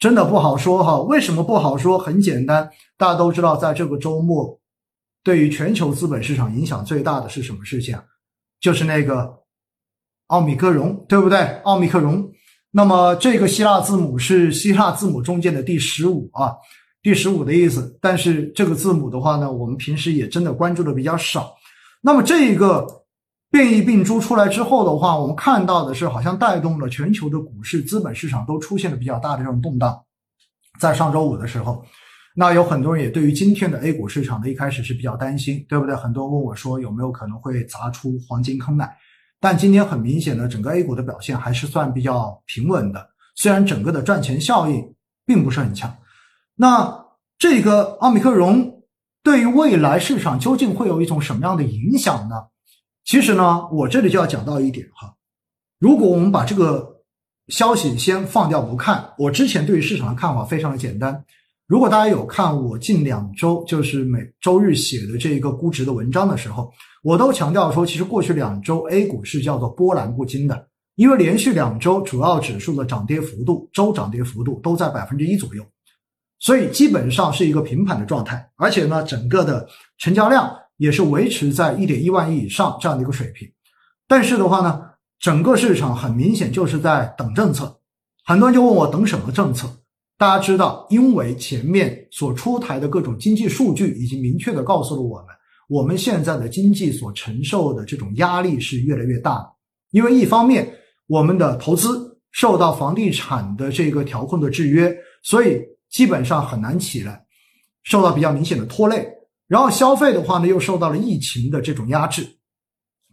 真的不好说哈。为什么不好说？很简单，大家都知道，在这个周末，对于全球资本市场影响最大的是什么事情？就是那个奥密克戎，对不对？奥密克戎。那么这个希腊字母是希腊字母中间的第十五啊，第十五的意思。但是这个字母的话呢，我们平时也真的关注的比较少。那么这一个变异病株出来之后的话，我们看到的是好像带动了全球的股市、资本市场都出现了比较大的这种动荡。在上周五的时候，那有很多人也对于今天的 A 股市场呢，一开始是比较担心，对不对？很多人问我说有没有可能会砸出黄金坑来。但今天很明显的，整个 A 股的表现还是算比较平稳的，虽然整个的赚钱效应并不是很强。那这个奥密克戎对于未来市场究竟会有一种什么样的影响呢？其实呢，我这里就要讲到一点哈，如果我们把这个消息先放掉不看，我之前对于市场的看法非常的简单。如果大家有看我近两周就是每周日写的这一个估值的文章的时候。我都强调说，其实过去两周 A 股是叫做波澜不惊的，因为连续两周主要指数的涨跌幅度，周涨跌幅度都在百分之一左右，所以基本上是一个平盘的状态，而且呢，整个的成交量也是维持在一点一万亿以上这样的一个水平。但是的话呢，整个市场很明显就是在等政策，很多人就问我等什么政策？大家知道，因为前面所出台的各种经济数据已经明确的告诉了我们。我们现在的经济所承受的这种压力是越来越大，因为一方面我们的投资受到房地产的这个调控的制约，所以基本上很难起来，受到比较明显的拖累。然后消费的话呢，又受到了疫情的这种压制，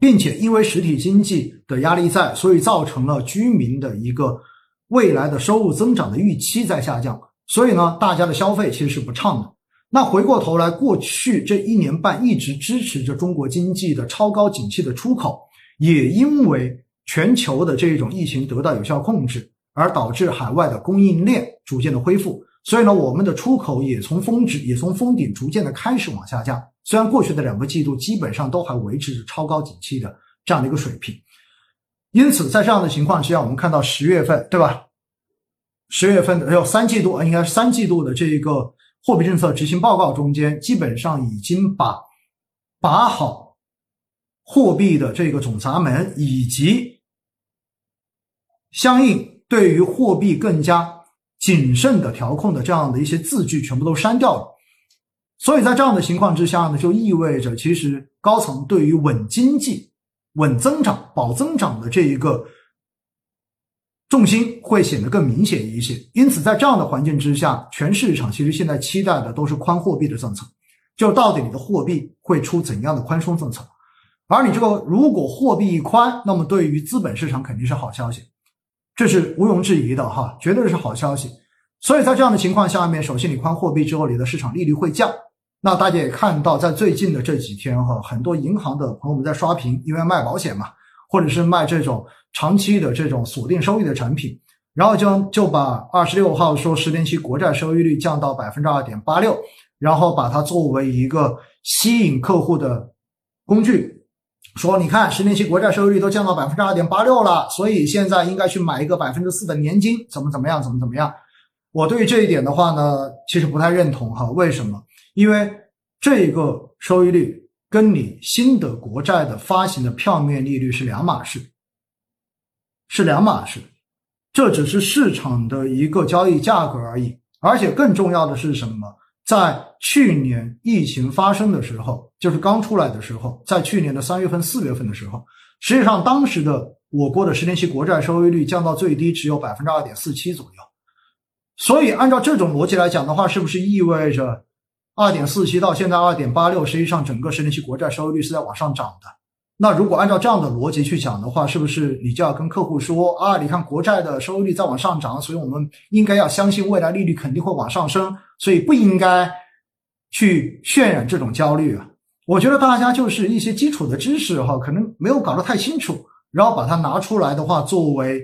并且因为实体经济的压力在，所以造成了居民的一个未来的收入增长的预期在下降，所以呢，大家的消费其实是不畅的。那回过头来，过去这一年半一直支持着中国经济的超高景气的出口，也因为全球的这种疫情得到有效控制，而导致海外的供应链逐渐的恢复。所以呢，我们的出口也从峰值，也从峰顶逐渐的开始往下降。虽然过去的两个季度基本上都还维持着超高景气的这样的一个水平，因此在这样的情况之下，我们看到十月份，对吧？十月份的有三季度啊，应该是三季度的这个。货币政策执行报告中间，基本上已经把把好货币的这个总闸门，以及相应对于货币更加谨慎的调控的这样的一些字句，全部都删掉了。所以在这样的情况之下呢，就意味着其实高层对于稳经济、稳增长、保增长的这一个。重心会显得更明显一些，因此在这样的环境之下，全市场其实现在期待的都是宽货币的政策，就到底你的货币会出怎样的宽松政策，而你这个如果货币一宽，那么对于资本市场肯定是好消息，这是毋庸置疑的哈，绝对是好消息。所以在这样的情况下面，首先你宽货币之后，你的市场利率会降。那大家也看到，在最近的这几天哈，很多银行的朋友们在刷屏，因为卖保险嘛，或者是卖这种。长期的这种锁定收益的产品，然后就就把二十六号说十年期国债收益率降到百分之二点八六，然后把它作为一个吸引客户的工具，说你看十年期国债收益率都降到百分之二点八六了，所以现在应该去买一个百分之四的年金，怎么怎么样，怎么怎么样？我对这一点的话呢，其实不太认同哈。为什么？因为这个收益率跟你新的国债的发行的票面利率是两码事。是两码事，这只是市场的一个交易价格而已。而且更重要的是什么？在去年疫情发生的时候，就是刚出来的时候，在去年的三月份、四月份的时候，实际上当时的我国的十年期国债收益率降到最低只有百分之二点四七左右。所以按照这种逻辑来讲的话，是不是意味着二点四七到现在二点八六，实际上整个十年期国债收益率是在往上涨的？那如果按照这样的逻辑去讲的话，是不是你就要跟客户说啊？你看国债的收益率在往上涨，所以我们应该要相信未来利率肯定会往上升，所以不应该去渲染这种焦虑啊？我觉得大家就是一些基础的知识哈，可能没有搞得太清楚，然后把它拿出来的话作为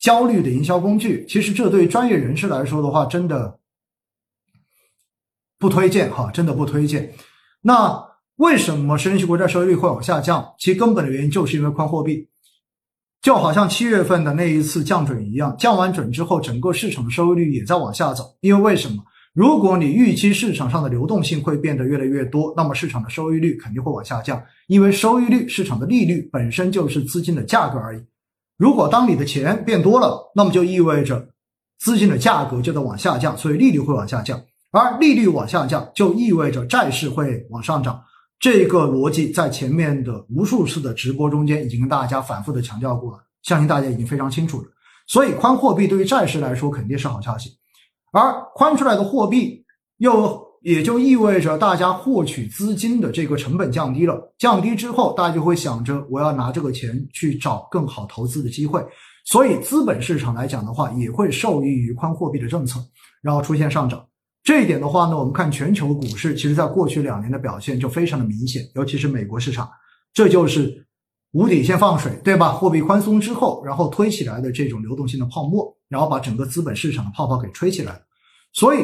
焦虑的营销工具，其实这对专业人士来说的话，真的不推荐哈，真的不推荐。那。为什么十年期国债收益率会往下降？其根本的原因就是因为宽货币。就好像七月份的那一次降准一样，降完准之后，整个市场的收益率也在往下走。因为为什么？如果你预期市场上的流动性会变得越来越多，那么市场的收益率肯定会往下降。因为收益率，市场的利率本身就是资金的价格而已。如果当你的钱变多了，那么就意味着资金的价格就在往下降，所以利率会往下降。而利率往下降，就意味着债市会往上涨。这个逻辑在前面的无数次的直播中间已经跟大家反复的强调过了，相信大家已经非常清楚了。所以宽货币对于债市来说肯定是好消息。而宽出来的货币，又也就意味着大家获取资金的这个成本降低了。降低之后，大家就会想着我要拿这个钱去找更好投资的机会。所以资本市场来讲的话，也会受益于宽货币的政策，然后出现上涨。这一点的话呢，我们看全球股市，其实在过去两年的表现就非常的明显，尤其是美国市场，这就是无底线放水，对吧？货币宽松之后，然后推起来的这种流动性的泡沫。然后把整个资本市场的泡泡给吹起来，所以，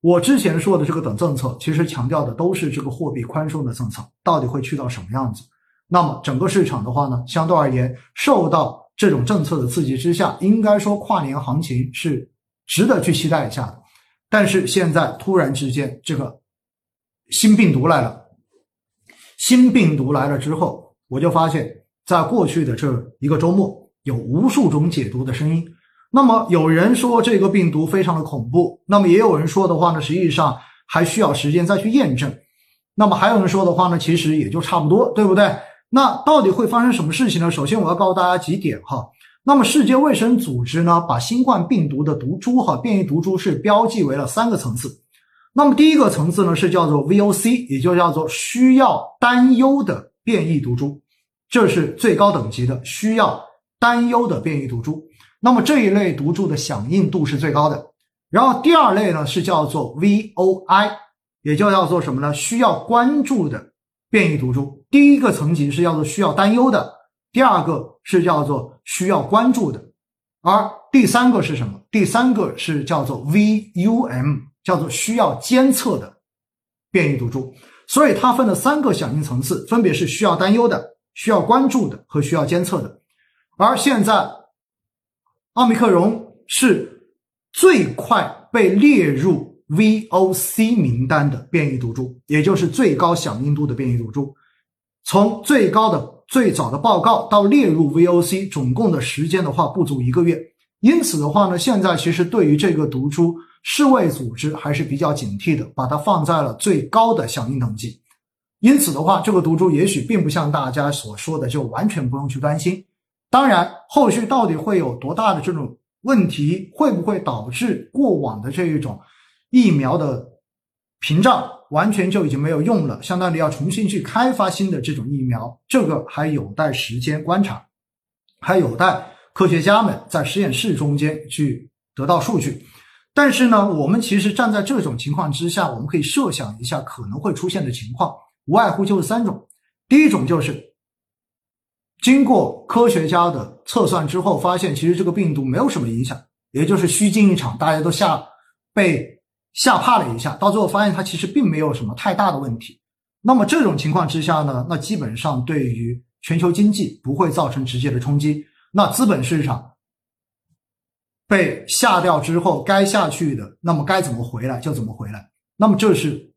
我之前说的这个等政策，其实强调的都是这个货币宽松的政策到底会去到什么样子。那么整个市场的话呢，相对而言，受到这种政策的刺激之下，应该说跨年行情是值得去期待一下的。但是现在突然之间，这个新病毒来了，新病毒来了之后，我就发现，在过去的这一个周末，有无数种解读的声音。那么有人说这个病毒非常的恐怖，那么也有人说的话呢，实际上还需要时间再去验证。那么还有人说的话呢，其实也就差不多，对不对？那到底会发生什么事情呢？首先我要告诉大家几点哈。那么世界卫生组织呢，把新冠病毒的毒株哈变异毒株是标记为了三个层次。那么第一个层次呢是叫做 VOC，也就叫做需要担忧的变异毒株，这是最高等级的需要担忧的变异毒株。那么这一类毒株的响应度是最高的，然后第二类呢是叫做 VOI，也就叫做什么呢？需要关注的变异毒株。第一个层级是叫做需要担忧的，第二个是叫做需要关注的，而第三个是什么？第三个是叫做 VUM，叫做需要监测的变异毒株。所以它分了三个响应层次，分别是需要担忧的、需要关注的和需要监测的。而现在。奥密克戎是最快被列入 VOC 名单的变异毒株，也就是最高响应度的变异毒株。从最高的最早的报告到列入 VOC，总共的时间的话不足一个月。因此的话呢，现在其实对于这个毒株，世卫组织还是比较警惕的，把它放在了最高的响应等级。因此的话，这个毒株也许并不像大家所说的，就完全不用去担心。当然，后续到底会有多大的这种问题，会不会导致过往的这一种疫苗的屏障完全就已经没有用了，相当于要重新去开发新的这种疫苗，这个还有待时间观察，还有待科学家们在实验室中间去得到数据。但是呢，我们其实站在这种情况之下，我们可以设想一下可能会出现的情况，无外乎就是三种，第一种就是。经过科学家的测算之后，发现其实这个病毒没有什么影响，也就是虚惊一场，大家都吓被吓怕了一下，到最后发现它其实并没有什么太大的问题。那么这种情况之下呢，那基本上对于全球经济不会造成直接的冲击。那资本市场被吓掉之后，该下去的，那么该怎么回来就怎么回来。那么这是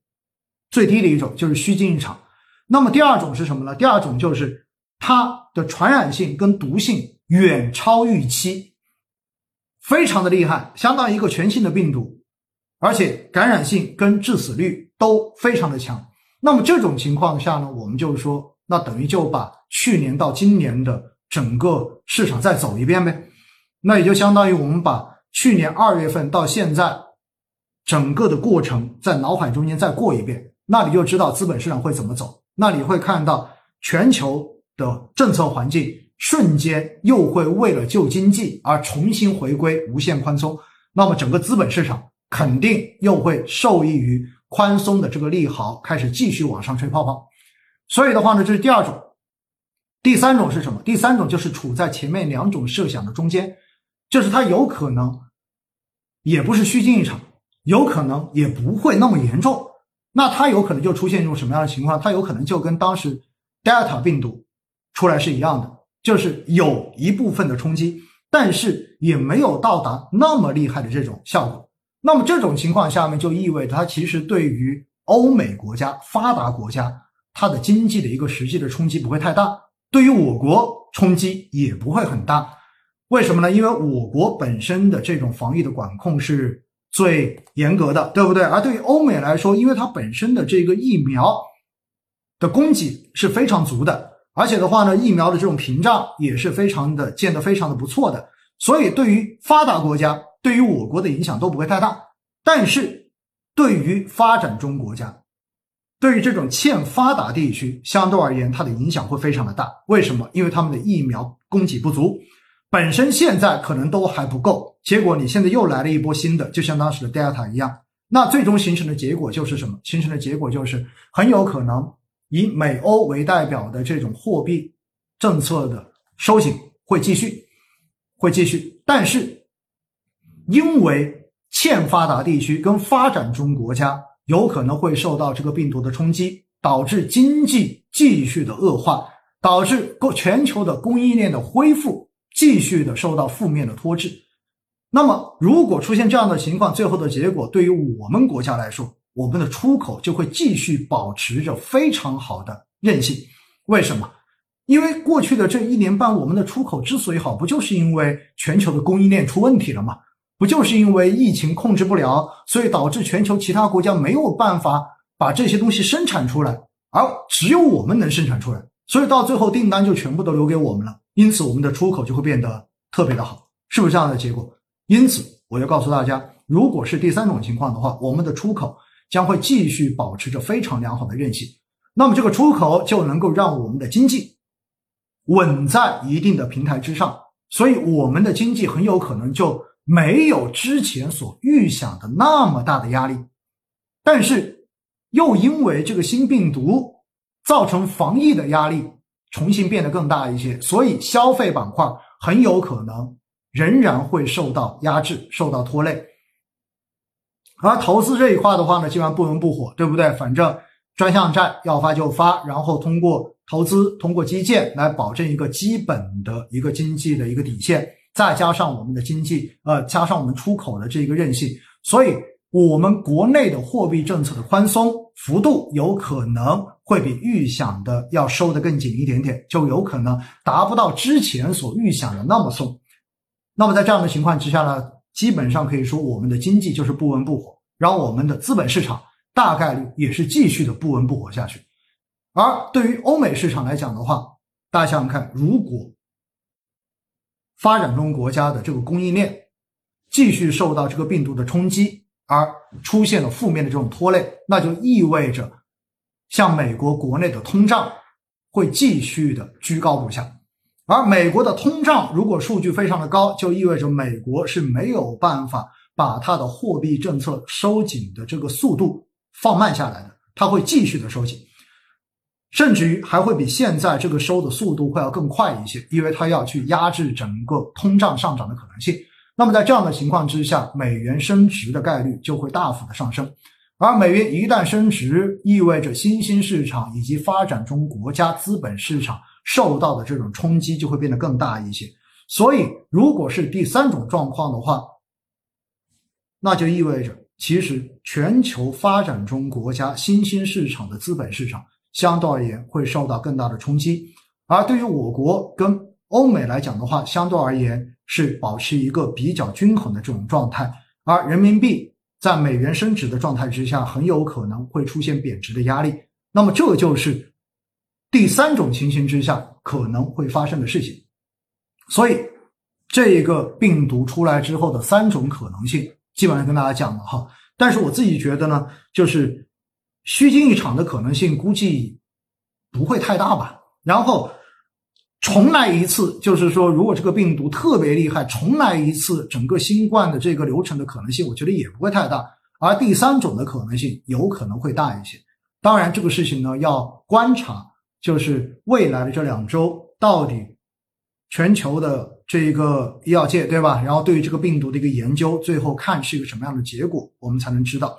最低的一种，就是虚惊一场。那么第二种是什么呢？第二种就是。它的传染性跟毒性远超预期，非常的厉害，相当于一个全新的病毒，而且感染性跟致死率都非常的强。那么这种情况下呢，我们就是说，那等于就把去年到今年的整个市场再走一遍呗。那也就相当于我们把去年二月份到现在整个的过程在脑海中间再过一遍，那你就知道资本市场会怎么走。那你会看到全球。的政策环境瞬间又会为了救经济而重新回归无限宽松，那么整个资本市场肯定又会受益于宽松的这个利好，开始继续往上吹泡泡。所以的话呢，这是第二种。第三种是什么？第三种就是处在前面两种设想的中间，就是它有可能也不是虚惊一场，有可能也不会那么严重。那它有可能就出现一种什么样的情况？它有可能就跟当时 Delta 病毒。出来是一样的，就是有一部分的冲击，但是也没有到达那么厉害的这种效果。那么这种情况下面就意味着它其实对于欧美国家、发达国家，它的经济的一个实际的冲击不会太大，对于我国冲击也不会很大。为什么呢？因为我国本身的这种防疫的管控是最严格的，对不对？而对于欧美来说，因为它本身的这个疫苗的供给是非常足的，而且的话呢，疫苗的这种屏障也是非常的建得非常的不错的，所以对于发达国家。对于我国的影响都不会太大，但是对于发展中国家，对于这种欠发达地区，相对而言，它的影响会非常的大。为什么？因为他们的疫苗供给不足，本身现在可能都还不够，结果你现在又来了一波新的，就像当时的 Delta 一样，那最终形成的结果就是什么？形成的结果就是很有可能以美欧为代表的这种货币政策的收紧会继续，会继续，但是。因为欠发达地区跟发展中国家有可能会受到这个病毒的冲击，导致经济继续的恶化，导致全球的供应链的恢复继续的受到负面的拖制。那么，如果出现这样的情况，最后的结果对于我们国家来说，我们的出口就会继续保持着非常好的韧性。为什么？因为过去的这一年半，我们的出口之所以好，不就是因为全球的供应链出问题了吗？不就是因为疫情控制不了，所以导致全球其他国家没有办法把这些东西生产出来，而只有我们能生产出来，所以到最后订单就全部都留给我们了，因此我们的出口就会变得特别的好，是不是这样的结果？因此，我要告诉大家，如果是第三种情况的话，我们的出口将会继续保持着非常良好的韧性，那么这个出口就能够让我们的经济稳在一定的平台之上，所以我们的经济很有可能就。没有之前所预想的那么大的压力，但是又因为这个新病毒造成防疫的压力重新变得更大一些，所以消费板块很有可能仍然会受到压制、受到拖累。而投资这一块的话呢，基本上不温不火，对不对？反正专项债要发就发，然后通过投资、通过基建来保证一个基本的一个经济的一个底线。再加上我们的经济，呃，加上我们出口的这个韧性，所以我们国内的货币政策的宽松幅度有可能会比预想的要收得更紧一点点，就有可能达不到之前所预想的那么松。那么在这样的情况之下呢，基本上可以说我们的经济就是不温不火，然后我们的资本市场大概率也是继续的不温不火下去。而对于欧美市场来讲的话，大家想想看，如果发展中国家的这个供应链继续受到这个病毒的冲击，而出现了负面的这种拖累，那就意味着像美国国内的通胀会继续的居高不下。而美国的通胀如果数据非常的高，就意味着美国是没有办法把它的货币政策收紧的这个速度放慢下来的，它会继续的收紧。甚至于还会比现在这个收的速度会要更快一些，因为它要去压制整个通胀上涨的可能性。那么在这样的情况之下，美元升值的概率就会大幅的上升。而美元一旦升值，意味着新兴市场以及发展中国家资本市场受到的这种冲击就会变得更大一些。所以，如果是第三种状况的话，那就意味着其实全球发展中国家新兴市场的资本市场。相对而言会受到更大的冲击，而对于我国跟欧美来讲的话，相对而言是保持一个比较均衡的这种状态，而人民币在美元升值的状态之下，很有可能会出现贬值的压力。那么这就是第三种情形之下可能会发生的事情。所以这一个病毒出来之后的三种可能性，基本上跟大家讲了哈。但是我自己觉得呢，就是。虚惊一场的可能性估计不会太大吧。然后重来一次，就是说，如果这个病毒特别厉害，重来一次整个新冠的这个流程的可能性，我觉得也不会太大。而第三种的可能性有可能会大一些。当然，这个事情呢要观察，就是未来的这两周到底全球的这个医药界对吧？然后对于这个病毒的一个研究，最后看是一个什么样的结果，我们才能知道。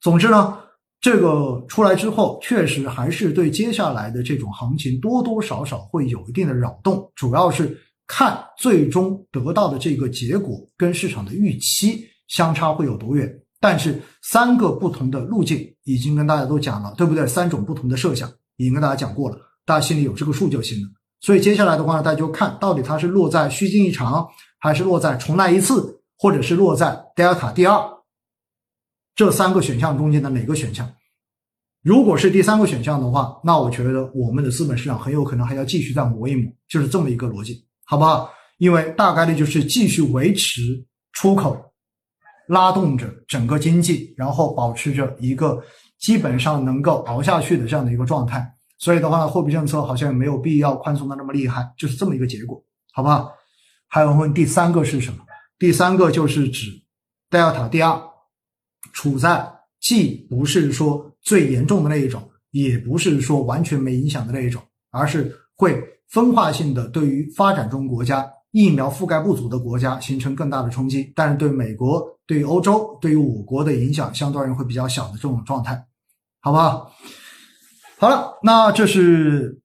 总之呢。这个出来之后，确实还是对接下来的这种行情多多少少会有一定的扰动，主要是看最终得到的这个结果跟市场的预期相差会有多远。但是三个不同的路径已经跟大家都讲了，对不对？三种不同的设想已经跟大家讲过了，大家心里有这个数就行了。所以接下来的话呢，大家就看到底它是落在虚惊一场，还是落在重来一次，或者是落在德尔塔第二这三个选项中间的哪个选项？如果是第三个选项的话，那我觉得我们的资本市场很有可能还要继续再磨一磨，就是这么一个逻辑，好不好？因为大概率就是继续维持出口，拉动着整个经济，然后保持着一个基本上能够熬下去的这样的一个状态。所以的话，货币政策好像也没有必要宽松的那么厉害，就是这么一个结果，好不好？还有问第三个是什么？第三个就是指德尔塔第二，处在既不是说最严重的那一种，也不是说完全没影响的那一种，而是会分化性的对于发展中国家、疫苗覆盖不足的国家形成更大的冲击，但是对美国、对于欧洲、对于我国的影响相对而言会比较小的这种状态，好不好？好了，那这是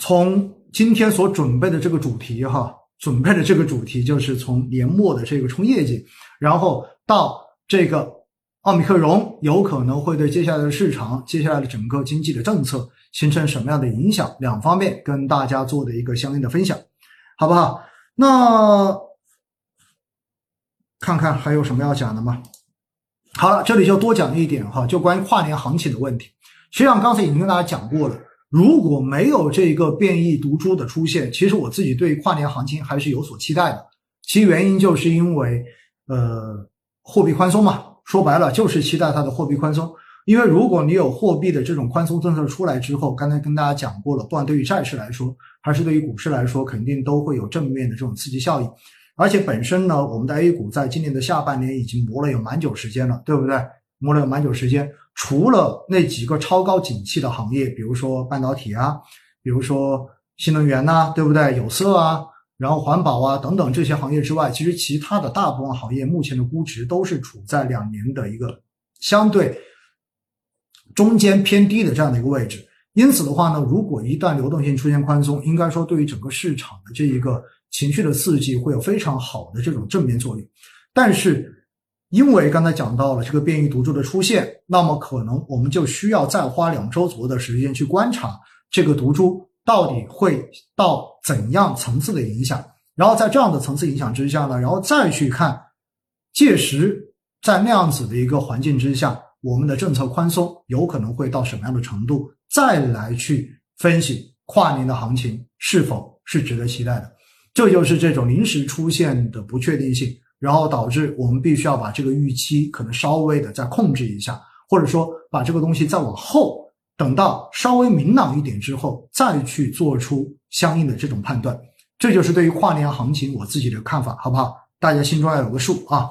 从今天所准备的这个主题哈，准备的这个主题就是从年末的这个冲业绩，然后到这个奥密克戎有可能会对接下来的市场、接下来的整个经济的政策形成什么样的影响，两方面跟大家做的一个相应的分享，好不好？那看看还有什么要讲的吗？好了，这里就多讲一点哈，就关于跨年行情的问题。实际上刚才已经跟大家讲过了，如果没有这个变异毒株的出现，其实我自己对跨年行情还是有所期待的。其原因就是因为，呃，货币宽松嘛，说白了就是期待它的货币宽松。因为如果你有货币的这种宽松政策出来之后，刚才跟大家讲过了，不管对于债市来说，还是对于股市来说，肯定都会有正面的这种刺激效应。而且本身呢，我们的 A 股在今年的下半年已经磨了有蛮久时间了，对不对？磨了有蛮久时间，除了那几个超高景气的行业，比如说半导体啊，比如说新能源呐，对不对？有色啊，然后环保啊等等这些行业之外，其实其他的大部分行业目前的估值都是处在两年的一个相对中间偏低的这样的一个位置。因此的话呢，如果一旦流动性出现宽松，应该说对于整个市场的这一个。情绪的刺激会有非常好的这种正面作用，但是因为刚才讲到了这个变异毒株的出现，那么可能我们就需要再花两周左右的时间去观察这个毒株到底会到怎样层次的影响，然后在这样的层次影响之下呢，然后再去看届时在那样子的一个环境之下，我们的政策宽松有可能会到什么样的程度，再来去分析跨年的行情是否是值得期待的。这就是这种临时出现的不确定性，然后导致我们必须要把这个预期可能稍微的再控制一下，或者说把这个东西再往后，等到稍微明朗一点之后再去做出相应的这种判断。这就是对于跨年行情我自己的看法，好不好？大家心中要有个数啊。